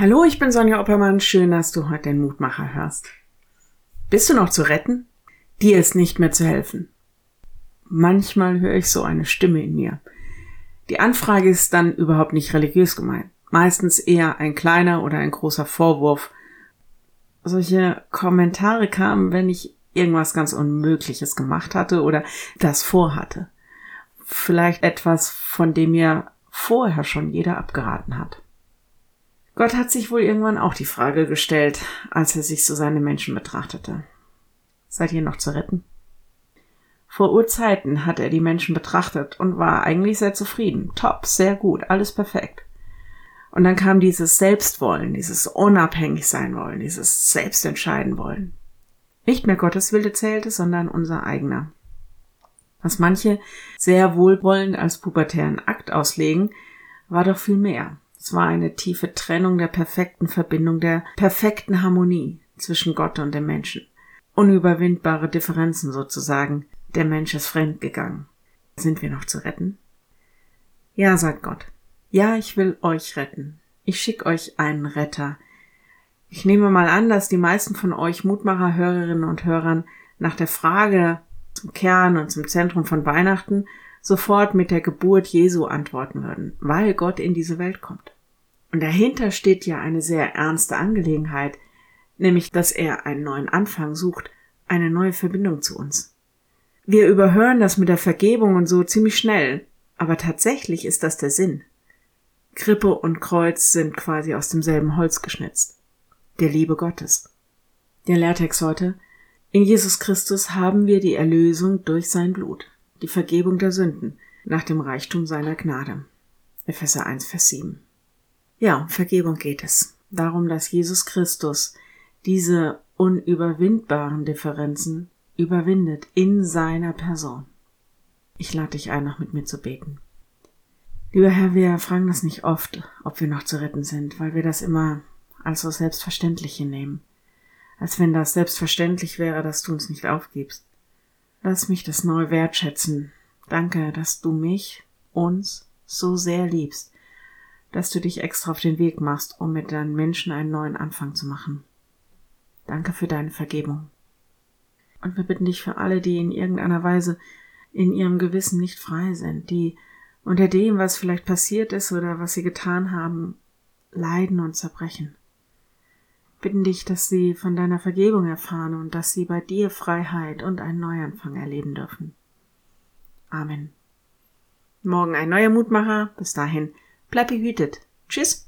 Hallo, ich bin Sonja Oppermann. Schön, dass du heute den Mutmacher hörst. Bist du noch zu retten? Dir ist nicht mehr zu helfen. Manchmal höre ich so eine Stimme in mir. Die Anfrage ist dann überhaupt nicht religiös gemeint. Meistens eher ein kleiner oder ein großer Vorwurf. Solche Kommentare kamen, wenn ich irgendwas ganz Unmögliches gemacht hatte oder das vorhatte. Vielleicht etwas, von dem mir vorher schon jeder abgeraten hat. Gott hat sich wohl irgendwann auch die Frage gestellt, als er sich so seine Menschen betrachtete. Seid ihr noch zu retten? Vor Urzeiten hat er die Menschen betrachtet und war eigentlich sehr zufrieden. Top, sehr gut, alles perfekt. Und dann kam dieses Selbstwollen, dieses unabhängig sein wollen, dieses Selbstentscheiden wollen. Nicht mehr Gottes Wille zählte, sondern unser eigener. Was manche sehr wohlwollend als pubertären Akt auslegen, war doch viel mehr. Es war eine tiefe Trennung der perfekten Verbindung, der perfekten Harmonie zwischen Gott und dem Menschen. Unüberwindbare Differenzen sozusagen. Der Mensch ist fremdgegangen. Sind wir noch zu retten? Ja, sagt Gott. Ja, ich will euch retten. Ich schick euch einen Retter. Ich nehme mal an, dass die meisten von euch Mutmacher Hörerinnen und Hörern nach der Frage zum Kern und zum Zentrum von Weihnachten sofort mit der Geburt Jesu antworten würden, weil Gott in diese Welt kommt. Und dahinter steht ja eine sehr ernste Angelegenheit, nämlich dass er einen neuen Anfang sucht, eine neue Verbindung zu uns. Wir überhören das mit der Vergebung und so ziemlich schnell, aber tatsächlich ist das der Sinn. Krippe und Kreuz sind quasi aus demselben Holz geschnitzt. Der Liebe Gottes. Der Lehrtext heute in Jesus Christus haben wir die Erlösung durch sein Blut, die Vergebung der Sünden, nach dem Reichtum seiner Gnade. Epheser 1, Vers 7. Ja, um Vergebung geht es. Darum, dass Jesus Christus diese unüberwindbaren Differenzen überwindet in seiner Person. Ich lade dich ein, noch mit mir zu beten. Lieber Herr, wir fragen das nicht oft, ob wir noch zu retten sind, weil wir das immer als so selbstverständlich nehmen als wenn das selbstverständlich wäre, dass du uns nicht aufgibst. Lass mich das neu wertschätzen. Danke, dass du mich, uns so sehr liebst, dass du dich extra auf den Weg machst, um mit deinen Menschen einen neuen Anfang zu machen. Danke für deine Vergebung. Und wir bitten dich für alle, die in irgendeiner Weise in ihrem Gewissen nicht frei sind, die unter dem, was vielleicht passiert ist oder was sie getan haben, leiden und zerbrechen bitten dich, dass sie von deiner Vergebung erfahren und dass sie bei dir Freiheit und einen Neuanfang erleben dürfen. Amen. Morgen ein neuer Mutmacher. Bis dahin, bleib behütet. Tschüss.